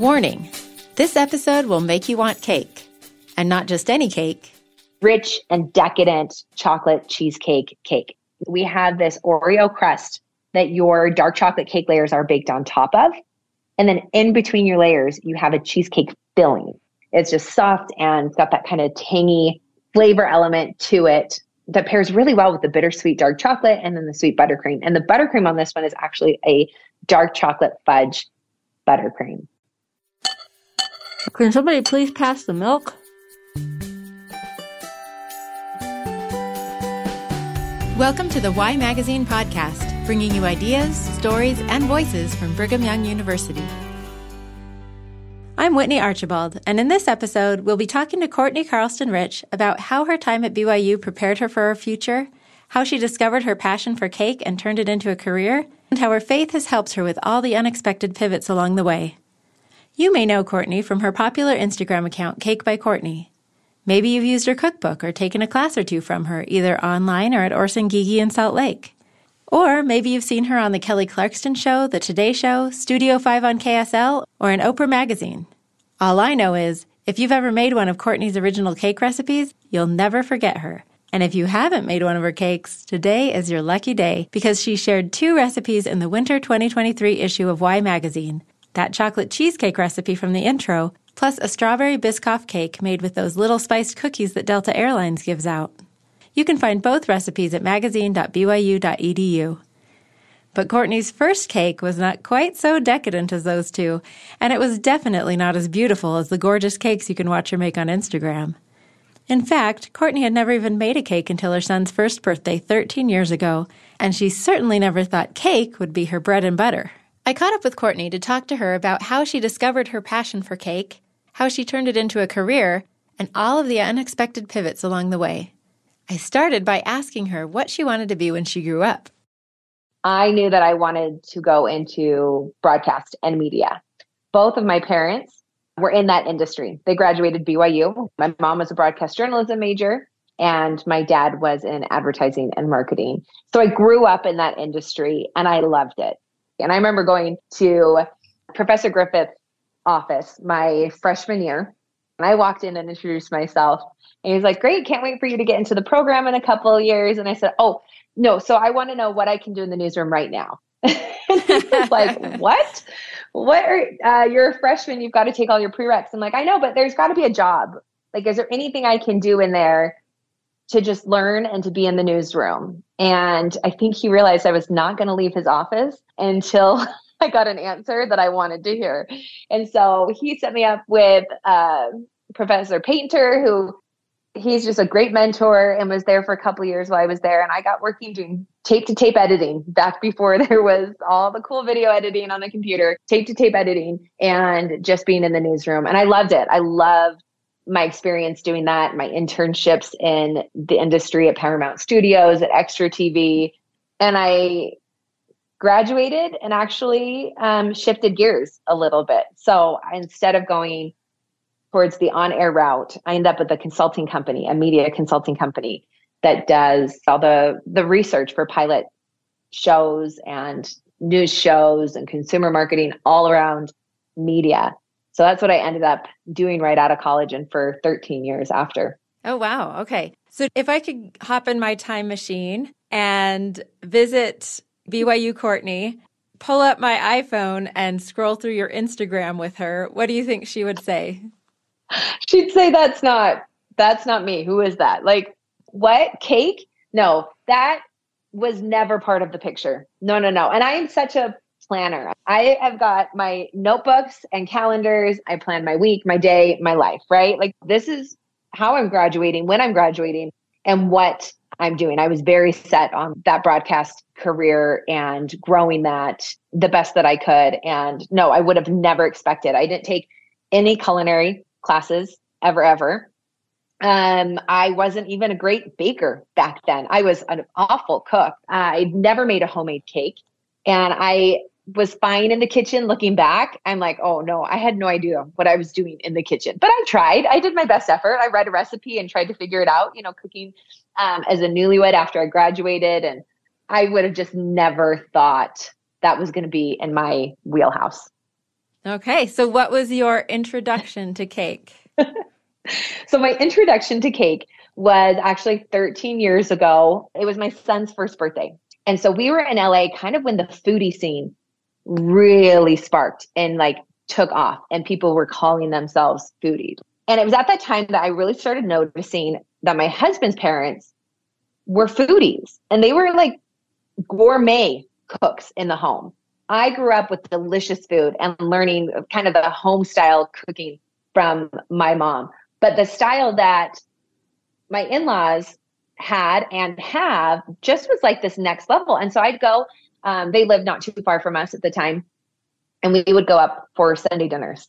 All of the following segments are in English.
Warning this episode will make you want cake. And not just any cake. Rich and decadent chocolate cheesecake cake. We have this Oreo crust that your dark chocolate cake layers are baked on top of. And then in between your layers, you have a cheesecake filling. It's just soft and it's got that kind of tangy flavor element to it that pairs really well with the bittersweet dark chocolate and then the sweet buttercream. And the buttercream on this one is actually a dark chocolate fudge buttercream. Can somebody please pass the milk? Welcome to the Y Magazine podcast, bringing you ideas, stories, and voices from Brigham Young University. I'm Whitney Archibald, and in this episode, we'll be talking to Courtney Carlston Rich about how her time at BYU prepared her for her future, how she discovered her passion for cake and turned it into a career, and how her faith has helped her with all the unexpected pivots along the way. You may know Courtney from her popular Instagram account, Cake by Courtney. Maybe you've used her cookbook or taken a class or two from her, either online or at Orson Gygi in Salt Lake. Or maybe you've seen her on The Kelly Clarkson Show, The Today Show, Studio 5 on KSL, or in Oprah Magazine. All I know is, if you've ever made one of Courtney's original cake recipes, you'll never forget her. And if you haven't made one of her cakes, today is your lucky day because she shared two recipes in the winter 2023 issue of Y Magazine that chocolate cheesecake recipe from the intro, plus a strawberry Biscoff cake made with those little spiced cookies that Delta Airlines gives out. You can find both recipes at magazine.byu.edu. But Courtney's first cake was not quite so decadent as those two, and it was definitely not as beautiful as the gorgeous cakes you can watch her make on Instagram. In fact, Courtney had never even made a cake until her son's first birthday 13 years ago, and she certainly never thought cake would be her bread and butter. I caught up with Courtney to talk to her about how she discovered her passion for cake, how she turned it into a career, and all of the unexpected pivots along the way. I started by asking her what she wanted to be when she grew up. I knew that I wanted to go into broadcast and media. Both of my parents were in that industry. They graduated BYU. My mom was a broadcast journalism major, and my dad was in advertising and marketing. So I grew up in that industry and I loved it. And I remember going to Professor Griffith's office my freshman year. And I walked in and introduced myself. And he was like, Great, can't wait for you to get into the program in a couple of years. And I said, Oh, no. So I want to know what I can do in the newsroom right now. And he's like, What? What are, uh, you're a freshman, you've got to take all your prereqs. I'm like, I know, but there's got to be a job. Like, is there anything I can do in there to just learn and to be in the newsroom. And I think he realized I was not going to leave his office until I got an answer that I wanted to hear. And so he set me up with uh, Professor Painter, who he's just a great mentor and was there for a couple years while I was there. And I got working doing tape to tape editing back before there was all the cool video editing on the computer, tape to tape editing, and just being in the newsroom. And I loved it. I loved my experience doing that, my internships in the industry at Paramount Studios, at Extra TV. And I graduated and actually um, shifted gears a little bit. So instead of going towards the on air route, I ended up with a consulting company, a media consulting company that does all the, the research for pilot shows and news shows and consumer marketing all around media. So that's what I ended up doing right out of college and for 13 years after. Oh, wow. Okay. So if I could hop in my time machine and visit BYU Courtney, pull up my iPhone and scroll through your Instagram with her, what do you think she would say? She'd say that's not that's not me. Who is that? Like what? Cake? No, that was never part of the picture. No, no, no. And I am such a planner. I have got my notebooks and calendars. I plan my week, my day, my life, right? Like this is how I'm graduating, when I'm graduating, and what I'm doing. I was very set on that broadcast career and growing that the best that I could. And no, I would have never expected. I didn't take any culinary classes ever, ever. Um, I wasn't even a great baker back then. I was an awful cook. I never made a homemade cake. And I was fine in the kitchen looking back i'm like oh no i had no idea what i was doing in the kitchen but i tried i did my best effort i read a recipe and tried to figure it out you know cooking um, as a newlywed after i graduated and i would have just never thought that was going to be in my wheelhouse Okay, so what was your introduction to cake? so my introduction to cake was actually 13 years ago. It was my son's first birthday. And so we were in LA kind of when the foodie scene really sparked and like took off and people were calling themselves foodies. And it was at that time that I really started noticing that my husband's parents were foodies and they were like gourmet cooks in the home. I grew up with delicious food and learning kind of the home style cooking from my mom. But the style that my in laws had and have just was like this next level. And so I'd go, um, they lived not too far from us at the time, and we would go up for Sunday dinners.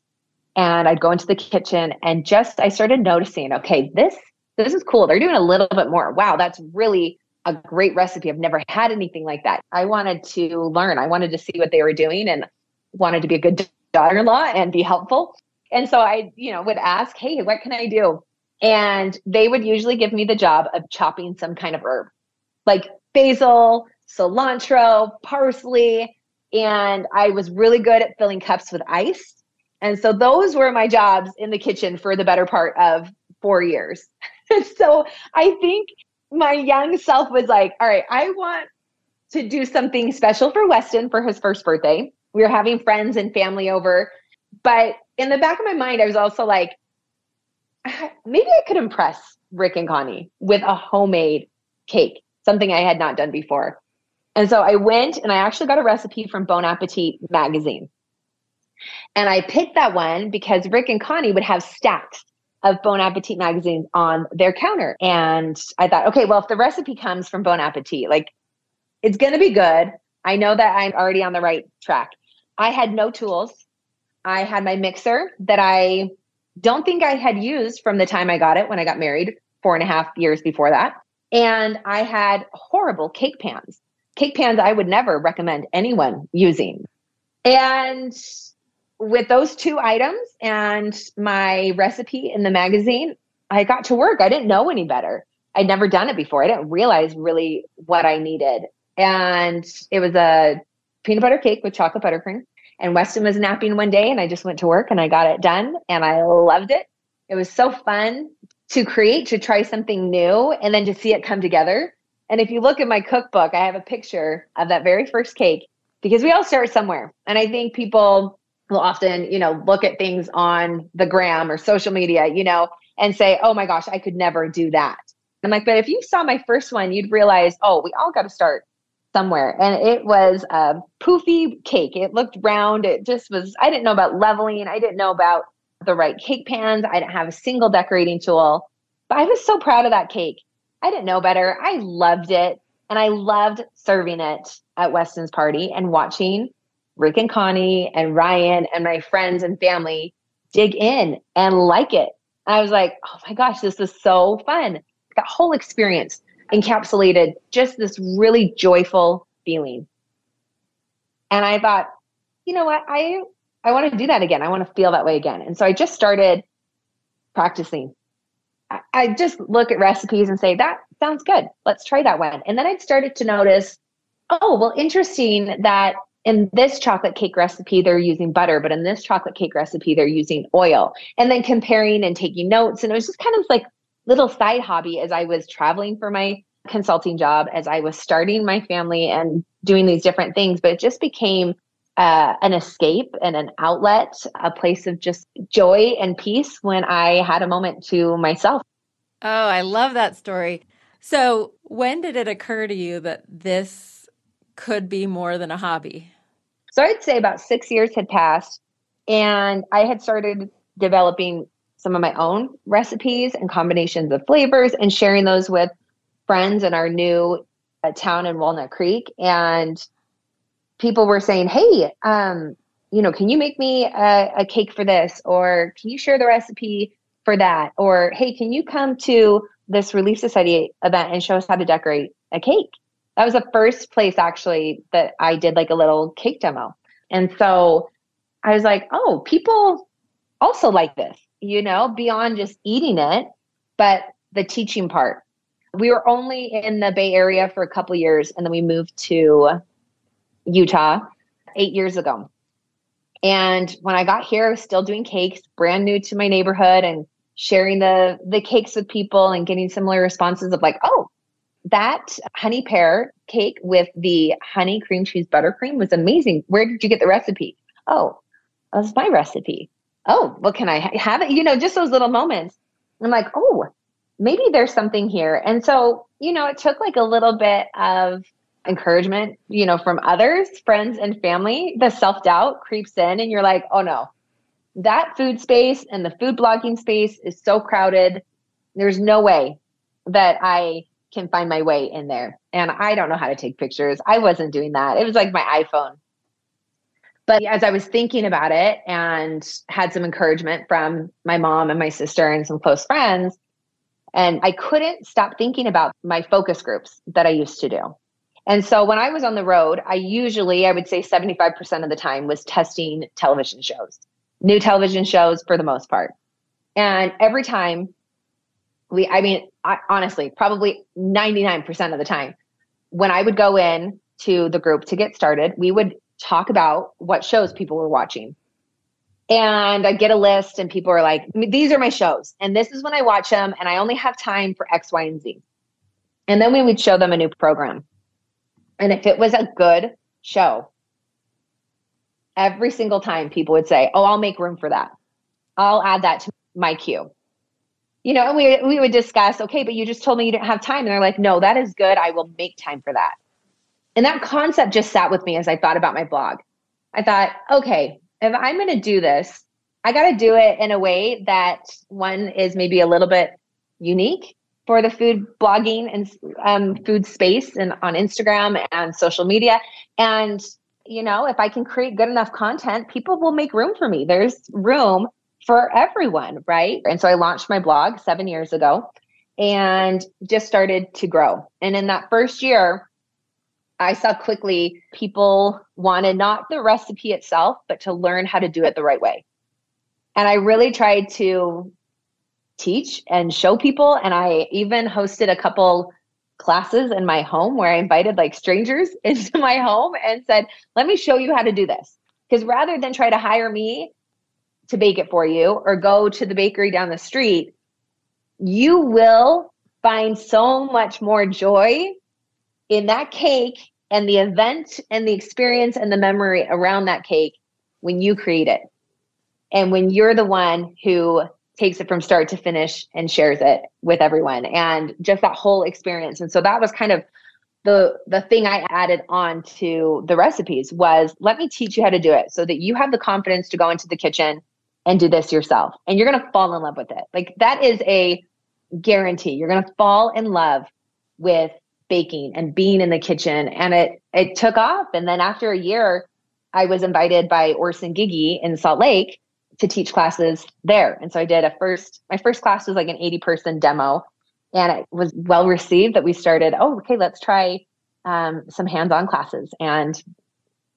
And I'd go into the kitchen and just I started noticing, okay, this this is cool. They're doing a little bit more. Wow, that's really a great recipe. I've never had anything like that. I wanted to learn. I wanted to see what they were doing and wanted to be a good daughter-in-law and be helpful. And so I, you know, would ask, "Hey, what can I do?" And they would usually give me the job of chopping some kind of herb, like basil, cilantro, parsley, and I was really good at filling cups with ice. And so those were my jobs in the kitchen for the better part of 4 years. so I think my young self was like, all right, I want to do something special for Weston for his first birthday. We were having friends and family over. But in the back of my mind, I was also like, maybe I could impress Rick and Connie with a homemade cake, something I had not done before. And so I went and I actually got a recipe from Bon Appetit magazine. And I picked that one because Rick and Connie would have stacks of Bon Appetit magazines on their counter. And I thought, okay, well, if the recipe comes from Bon Appetit, like it's going to be good. I know that I'm already on the right track. I had no tools. I had my mixer that I don't think I had used from the time I got it when I got married, four and a half years before that. And I had horrible cake pans, cake pans I would never recommend anyone using. And with those two items and my recipe in the magazine, I got to work. I didn't know any better. I'd never done it before. I didn't realize really what I needed. And it was a peanut butter cake with chocolate buttercream. And Weston was napping one day and I just went to work and I got it done and I loved it. It was so fun to create, to try something new and then to see it come together. And if you look at my cookbook, I have a picture of that very first cake because we all start somewhere. And I think people will often, you know, look at things on the gram or social media, you know, and say, oh my gosh, I could never do that. I'm like, but if you saw my first one, you'd realize, oh, we all got to start somewhere. And it was a poofy cake. It looked round. It just was, I didn't know about leveling. I didn't know about the right cake pans. I didn't have a single decorating tool. But I was so proud of that cake. I didn't know better. I loved it. And I loved serving it at Weston's party and watching Rick and Connie and Ryan and my friends and family dig in and like it. And I was like, oh my gosh, this is so fun. That whole experience encapsulated just this really joyful feeling. And I thought, you know what? I I want to do that again. I want to feel that way again. And so I just started practicing. I, just look at recipes and say, that sounds good. Let's try that one. And then I'd started to notice, oh, well, interesting that in this chocolate cake recipe they're using butter but in this chocolate cake recipe they're using oil and then comparing and taking notes and it was just kind of like little side hobby as i was traveling for my consulting job as i was starting my family and doing these different things but it just became uh, an escape and an outlet a place of just joy and peace when i had a moment to myself oh i love that story so when did it occur to you that this could be more than a hobby? So I'd say about six years had passed, and I had started developing some of my own recipes and combinations of flavors and sharing those with friends in our new uh, town in Walnut Creek. And people were saying, Hey, um, you know, can you make me a, a cake for this? Or can you share the recipe for that? Or, Hey, can you come to this Relief Society event and show us how to decorate a cake? that was the first place actually that I did like a little cake demo. And so I was like, oh, people also like this, you know, beyond just eating it, but the teaching part. We were only in the Bay Area for a couple years and then we moved to Utah eight years ago. And when I got here, I was still doing cakes, brand new to my neighborhood and sharing the the cakes with people and getting similar responses of like, oh, that honey pear cake with the honey cream cheese buttercream was amazing. Where did you get the recipe? Oh, that's my recipe. Oh, well, can I have it? You know, just those little moments. I'm like, oh, maybe there's something here. And so, you know, it took like a little bit of encouragement, you know, from others, friends and family. The self doubt creeps in and you're like, oh no, that food space and the food blogging space is so crowded. There's no way that I can find my way in there. And I don't know how to take pictures. I wasn't doing that. It was like my iPhone. But as I was thinking about it and had some encouragement from my mom and my sister and some close friends, and I couldn't stop thinking about my focus groups that I used to do. And so when I was on the road, I usually, I would say 75% of the time was testing television shows, new television shows for the most part. And every time we, I mean, I, honestly, probably 99% of the time, when I would go in to the group to get started, we would talk about what shows people were watching. And I get a list, and people are like, These are my shows. And this is when I watch them, and I only have time for X, Y, and Z. And then we would show them a new program. And if it was a good show, every single time people would say, Oh, I'll make room for that. I'll add that to my queue you know, and we we would discuss, okay, but you just told me you didn't have time. And they're like, no, that is good. I will make time for that. And that concept just sat with me as I thought about my blog. I thought, okay, if I'm going to do this, I got to do it in a way that one is maybe a little bit unique for the food blogging and um, food space and on Instagram and social media. And, you know, if I can create good enough content, people will make room for me. There's room for everyone, right? And so I launched my blog seven years ago and just started to grow. And in that first year, I saw quickly people wanted not the recipe itself, but to learn how to do it the right way. And I really tried to teach and show people. And I even hosted a couple classes in my home where I invited like strangers into my home and said, let me show you how to do this. Because rather than try to hire me to bake it for you or go to the bakery down the street, you will find so much more joy in that cake and the event and the experience and the memory around that cake when you create it. And when you're the one who takes it from start to finish and shares it with everyone and just that whole experience. And so that was kind of the the thing I added on to the recipes was let me teach you how to do it so that you have the confidence to go into the kitchen and do this yourself. And you're going to fall in love with it. Like that is a guarantee. You're going to fall in love with baking and being in the kitchen. And it, it took off. And then after a year, I was invited by Orson Gygi in Salt Lake to teach classes there. And so I did a first, my first class was like an 80 person demo and it was well received that we started, oh, okay, let's try um, some hands on classes. And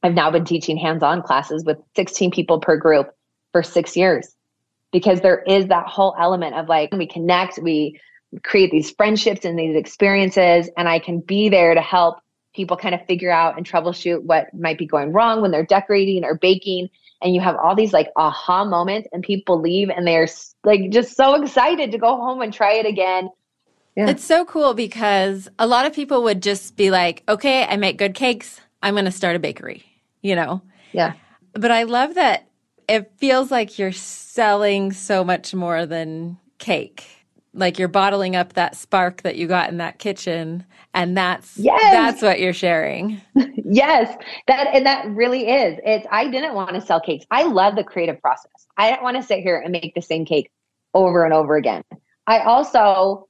I've now been teaching hands on classes with 16 people per group for six years because there is that whole element of like we connect, we create these friendships and these experiences, and I can be there to help people kind of figure out and troubleshoot what might be going wrong when they're decorating or baking. And you have all these like aha moments, and people leave and they're like just so excited to go home and try it again. Yeah. It's so cool because a lot of people would just be like, okay, I make good cakes. I'm going to start a bakery, you know? Yeah. But I love that it feels like you're selling so much more than cake. Like you're bottling up that spark that you got in that kitchen and that's yes. that's what you're sharing. yes. That and that really is. It's I didn't want to sell cakes. I love the creative process. I didn't want to sit here and make the same cake over and over again. I also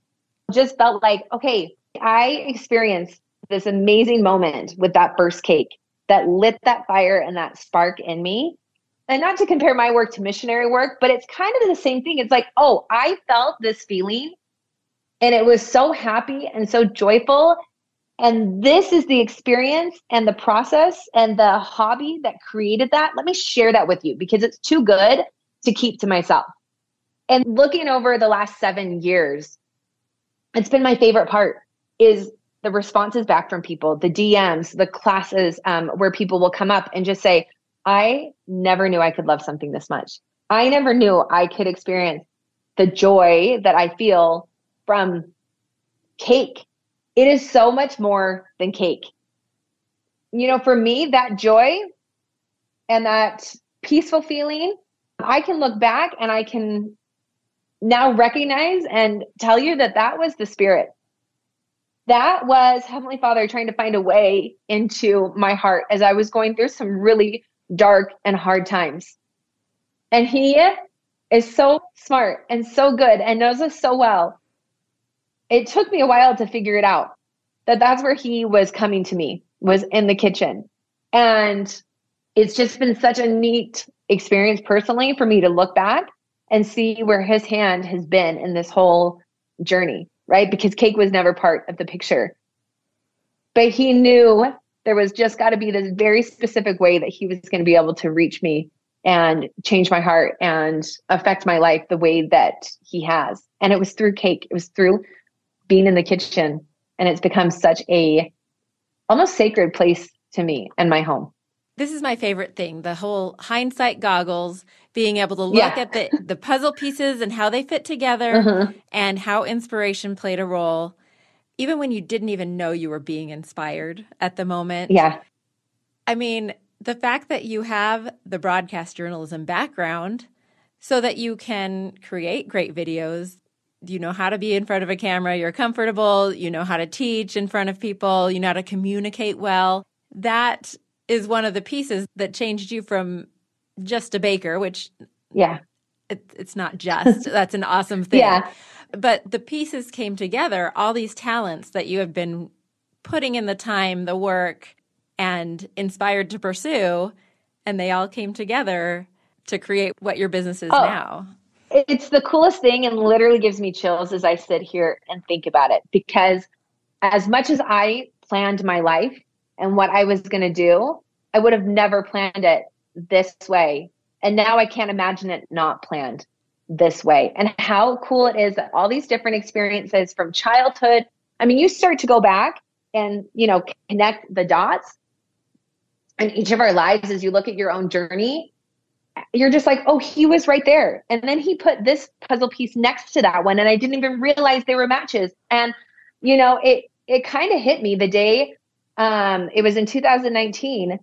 just felt like, okay, I experienced this amazing moment with that first cake that lit that fire and that spark in me and not to compare my work to missionary work, but it's kind of the same thing. It's like, oh, I felt this feeling and it was so happy and so joyful. And this is the experience and the process and the hobby that created that. Let me share that with you because it's too good to keep to myself. And looking over the last seven years, it's been my favorite part is the responses back from people, the DMs, the classes um, where people will come up and just say, I never knew I could love something this much. I never knew I could experience the joy that I feel from cake. It is so much more than cake. You know, for me, that joy and that peaceful feeling, I can look back and I can now recognize and tell you that that was the spirit. That was Heavenly Father trying to find a way into my heart as I was going through some really dark and hard times. And He is so smart and so good and knows us so well. It took me a while to figure it out that that's where He was coming to me, was in the kitchen. And it's just been such a neat experience personally for me to look back and see where his hand has been in this whole journey, right? Because cake was never part of the picture. But he knew there was just got to be this very specific way that he was going to be able to reach me and change my heart and affect my life the way that he has. And it was through cake. It was through being in the kitchen. And it's become such a almost sacred place to me and my home this is my favorite thing the whole hindsight goggles being able to look yeah. at the, the puzzle pieces and how they fit together uh-huh. and how inspiration played a role even when you didn't even know you were being inspired at the moment yeah i mean the fact that you have the broadcast journalism background so that you can create great videos you know how to be in front of a camera you're comfortable you know how to teach in front of people you know how to communicate well that is one of the pieces that changed you from just a baker, which yeah, it, it's not just. That's an awesome thing. Yeah. But the pieces came together, all these talents that you have been putting in the time, the work, and inspired to pursue, and they all came together to create what your business is oh, now. It's the coolest thing and literally gives me chills as I sit here and think about it because as much as I planned my life and what I was going to do, I would have never planned it this way. And now I can't imagine it not planned this way. And how cool it is that all these different experiences from childhood, I mean, you start to go back and, you know, connect the dots in each of our lives as you look at your own journey. You're just like, oh, he was right there. And then he put this puzzle piece next to that one. And I didn't even realize they were matches. And, you know, it, it kind of hit me the day um, it was in 2019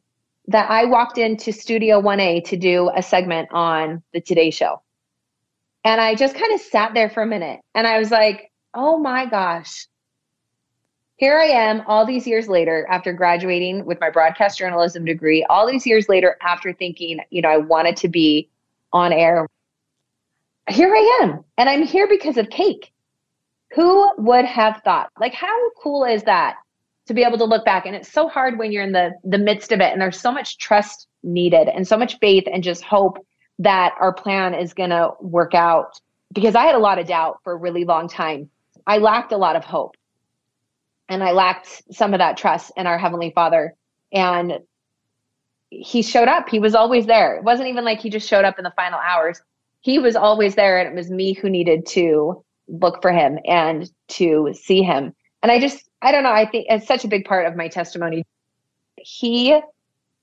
that I walked into Studio 1A to do a segment on the Today Show. And I just kind of sat there for a minute and I was like, oh my gosh, here I am all these years later after graduating with my broadcast journalism degree, all these years later after thinking, you know, I wanted to be on air. Here I am. And I'm here because of cake. Who would have thought? Like, how cool is that? to be able to look back and it's so hard when you're in the the midst of it and there's so much trust needed and so much faith and just hope that our plan is going to work out because I had a lot of doubt for a really long time. I lacked a lot of hope. And I lacked some of that trust in our heavenly Father and he showed up. He was always there. It wasn't even like he just showed up in the final hours. He was always there and it was me who needed to look for him and to see him. And I just I don't know. I think it's such a big part of my testimony. He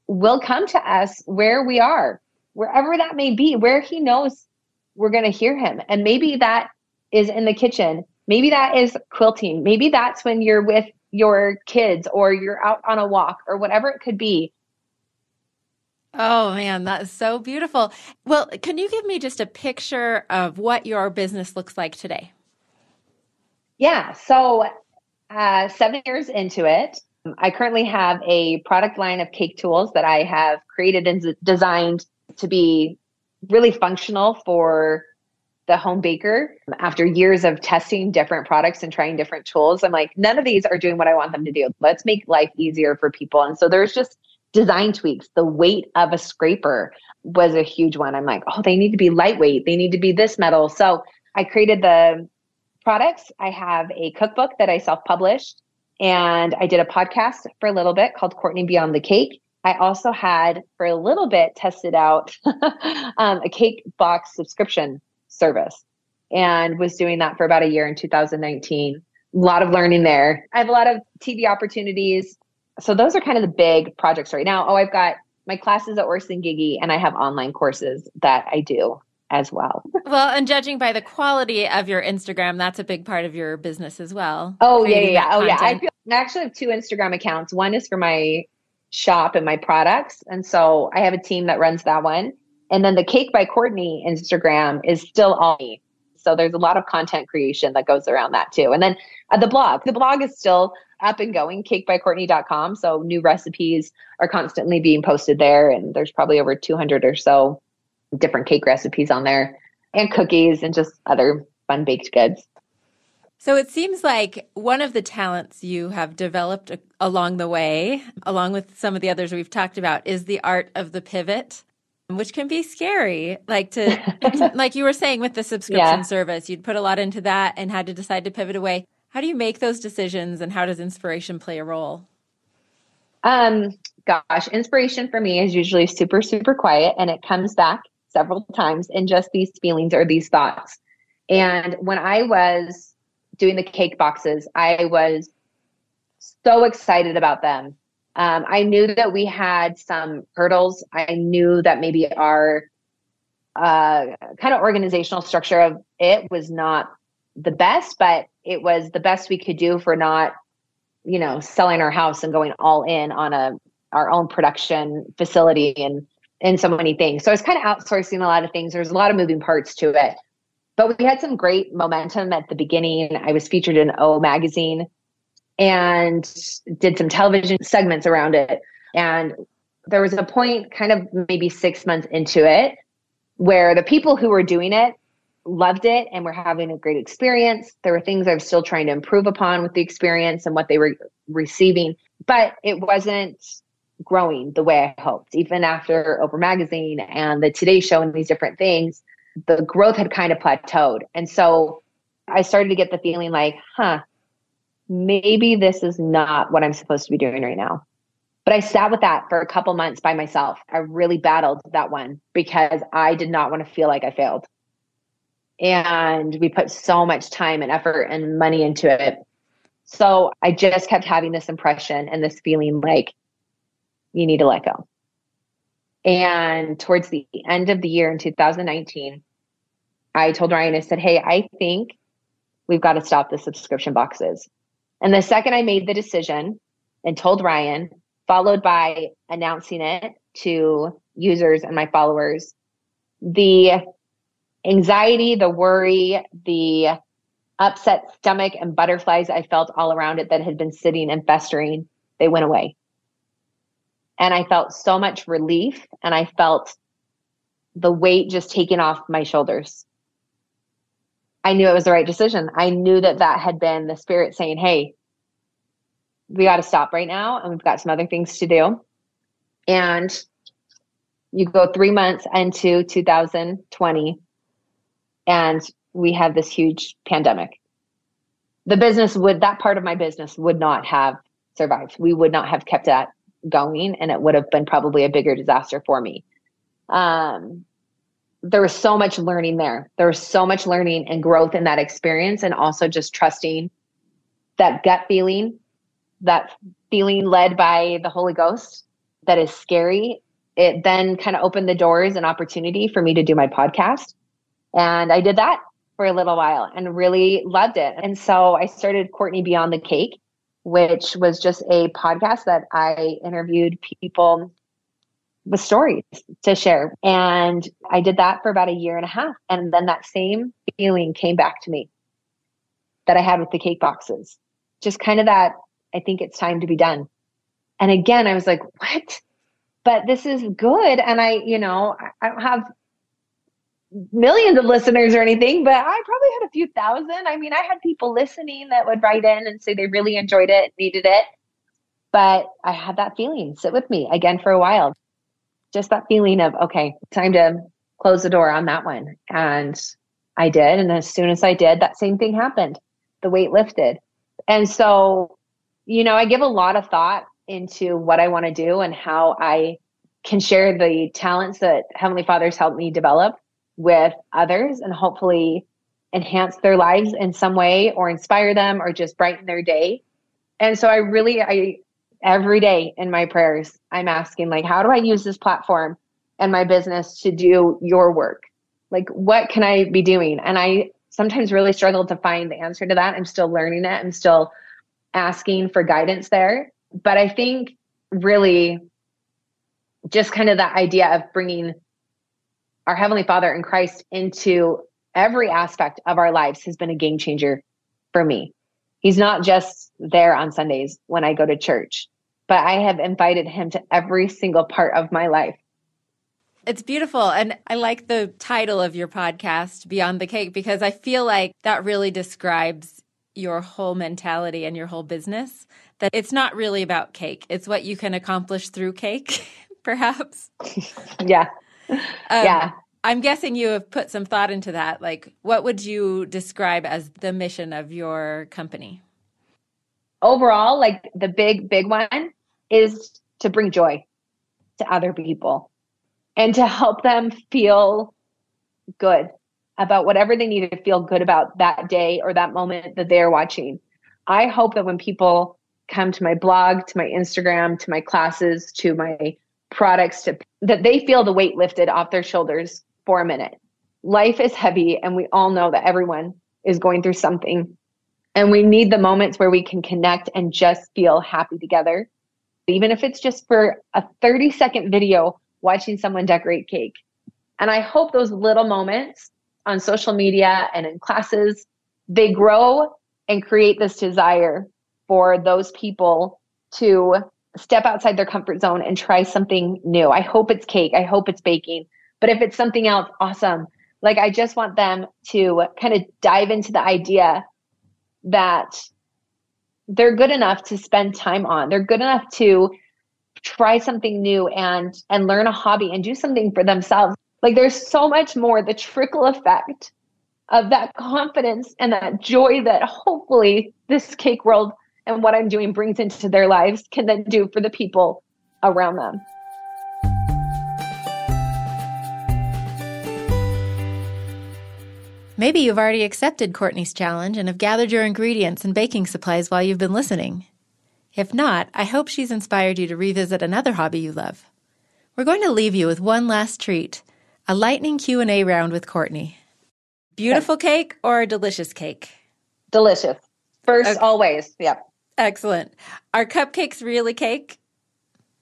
will come to us where we are, wherever that may be, where he knows we're going to hear him. And maybe that is in the kitchen. Maybe that is quilting. Maybe that's when you're with your kids or you're out on a walk or whatever it could be. Oh man, that's so beautiful. Well, can you give me just a picture of what your business looks like today? Yeah. So uh, seven years into it, I currently have a product line of cake tools that I have created and designed to be really functional for the home baker. After years of testing different products and trying different tools, I'm like, none of these are doing what I want them to do. Let's make life easier for people. And so there's just design tweaks. The weight of a scraper was a huge one. I'm like, oh, they need to be lightweight. They need to be this metal. So I created the products. I have a cookbook that I self published, and I did a podcast for a little bit called Courtney Beyond the Cake. I also had for a little bit tested out um, a cake box subscription service and was doing that for about a year in 2019. A lot of learning there. I have a lot of TV opportunities. So those are kind of the big projects right now. Oh, I've got my classes at Orson Gygi, and I have online courses that I do as well. Well, and judging by the quality of your Instagram, that's a big part of your business as well. Oh yeah, yeah, yeah. Oh yeah. I, feel, I actually have two Instagram accounts. One is for my shop and my products, and so I have a team that runs that one. And then the Cake by Courtney Instagram is still all me. So there's a lot of content creation that goes around that too. And then uh, the blog, the blog is still up and going, cakebycourtney.com. So new recipes are constantly being posted there. And there's probably over 200 or so different cake recipes on there and cookies and just other fun baked goods. So it seems like one of the talents you have developed along the way, along with some of the others we've talked about, is the art of the pivot, which can be scary. Like to, like you were saying with the subscription yeah. service, you'd put a lot into that and had to decide to pivot away. How do you make those decisions and how does inspiration play a role? Um, gosh, inspiration for me is usually super, super quiet and it comes back several times in just these feelings or these thoughts. And when I was doing the cake boxes, I was so excited about them. Um, I knew that we had some hurdles. I knew that maybe our uh, kind of organizational structure of it was not the best, but it was the best we could do for not, you know, selling our house and going all in on a our own production facility and and so many things. So I was kind of outsourcing a lot of things. There's a lot of moving parts to it. But we had some great momentum at the beginning. I was featured in O magazine and did some television segments around it. And there was a point, kind of maybe six months into it, where the people who were doing it loved it and were having a great experience. There were things I was still trying to improve upon with the experience and what they were receiving, but it wasn't growing the way I hoped. Even after Oprah Magazine and the Today Show and these different things, the growth had kind of plateaued. And so I started to get the feeling like, huh, maybe this is not what I'm supposed to be doing right now. But I sat with that for a couple months by myself. I really battled that one because I did not want to feel like I failed. And we put so much time and effort and money into it. So I just kept having this impression and this feeling like you need to let go. And towards the end of the year in 2019, I told Ryan, I said, Hey, I think we've got to stop the subscription boxes. And the second I made the decision and told Ryan, followed by announcing it to users and my followers, the anxiety, the worry, the upset stomach and butterflies I felt all around it that had been sitting and festering, they went away. And I felt so much relief and I felt the weight just taken off my shoulders. I knew it was the right decision. I knew that that had been the spirit saying, Hey, we got to stop right now. And we've got some other things to do. And you go three months into 2020 and we have this huge pandemic. The business would, that part of my business would not have survived. We would not have kept that going and it would have been probably a bigger disaster for me. Um, there was so much learning there. There was so much learning and growth in that experience, and also just trusting that gut feeling, that feeling led by the Holy Ghost that is scary. It then kind of opened the doors and opportunity for me to do my podcast. And I did that for a little while and really loved it. And so I started Courtney Beyond the Cake which was just a podcast that I interviewed people with stories to share. And I did that for about a year and a half. And then that same feeling came back to me that I had with the cake boxes. Just kind of that, I think it's time to be done. And again, I was like, what? But this is good. And I, you know, I don't have millions of listeners or anything, but I probably had a few thousand. I mean, I had people listening that would write in and say they really enjoyed it, needed it. But I had that feeling sit with me again for a while. Just that feeling of, okay, time to close the door on that one. And I did. And as soon as I did, that same thing happened. The weight lifted. And so, you know, I give a lot of thought into what I want to do and how I can share the talents that Heavenly Father's helped me develop with others and hopefully enhance their lives in some way or inspire them or just brighten their day. And so I really I every day in my prayers, I'm asking, like, how do I use this platform and my business to do your work? Like, what can I be doing? And I sometimes really struggle to find the answer to that. I'm still learning it. I'm still asking for guidance there. But I think really just kind of that idea of bringing our Heavenly Father and Christ into every aspect of our lives has been a game changer for me. He's not just there on Sundays when I go to church, but I have invited him to every single part of my life. It's beautiful. And I like the title of your podcast, Beyond the Cake, because I feel like that really describes your whole mentality and your whole business. That it's not really about cake, it's what you can accomplish through cake, perhaps. yeah. Um, yeah. I'm guessing you have put some thought into that. Like, what would you describe as the mission of your company? Overall, like the big, big one is to bring joy to other people and to help them feel good about whatever they need to feel good about that day or that moment that they're watching. I hope that when people come to my blog, to my Instagram, to my classes, to my products, to that they feel the weight lifted off their shoulders for a minute. Life is heavy and we all know that everyone is going through something. And we need the moments where we can connect and just feel happy together. Even if it's just for a 30 second video watching someone decorate cake. And I hope those little moments on social media and in classes, they grow and create this desire for those people to step outside their comfort zone and try something new. I hope it's cake. I hope it's baking. But if it's something else, awesome. Like I just want them to kind of dive into the idea that they're good enough to spend time on. They're good enough to try something new and and learn a hobby and do something for themselves like there's so much more the trickle effect of that confidence and that joy that hopefully this cake world and what i'm doing brings into their lives can then do for the people around them Maybe you've already accepted Courtney's challenge and have gathered your ingredients and baking supplies while you've been listening. If not, I hope she's inspired you to revisit another hobby you love. We're going to leave you with one last treat, a lightning Q&A round with Courtney. Beautiful okay. cake or a delicious cake? Delicious. First okay. always. Yep. Excellent. Are cupcakes really cake?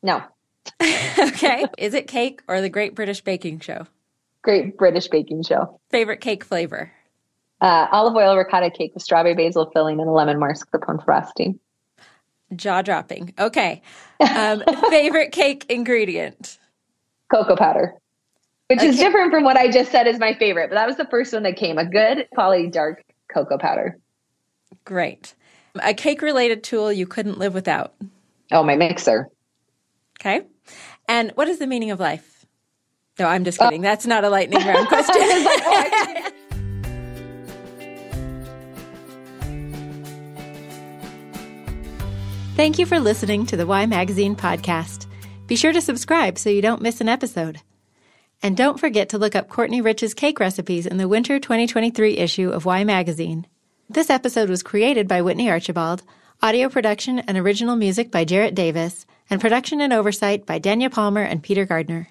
No. okay. Is it cake or the Great British Baking Show? Great British Baking Show. Favorite cake flavor? Uh, olive oil ricotta cake with strawberry basil filling and a lemon mascarpone frosting jaw dropping. Okay. Um, favorite cake ingredient? Cocoa powder, which okay. is different from what I just said is my favorite, but that was the first one that came a good poly dark cocoa powder. Great. A cake related tool you couldn't live without? Oh, my mixer. Okay. And what is the meaning of life? No, I'm just kidding. Uh, That's not a lightning round question. Thank you for listening to the Y Magazine podcast. Be sure to subscribe so you don't miss an episode. And don't forget to look up Courtney Rich's cake recipes in the winter 2023 issue of Y Magazine. This episode was created by Whitney Archibald, audio production and original music by Jarrett Davis, and production and oversight by Danya Palmer and Peter Gardner.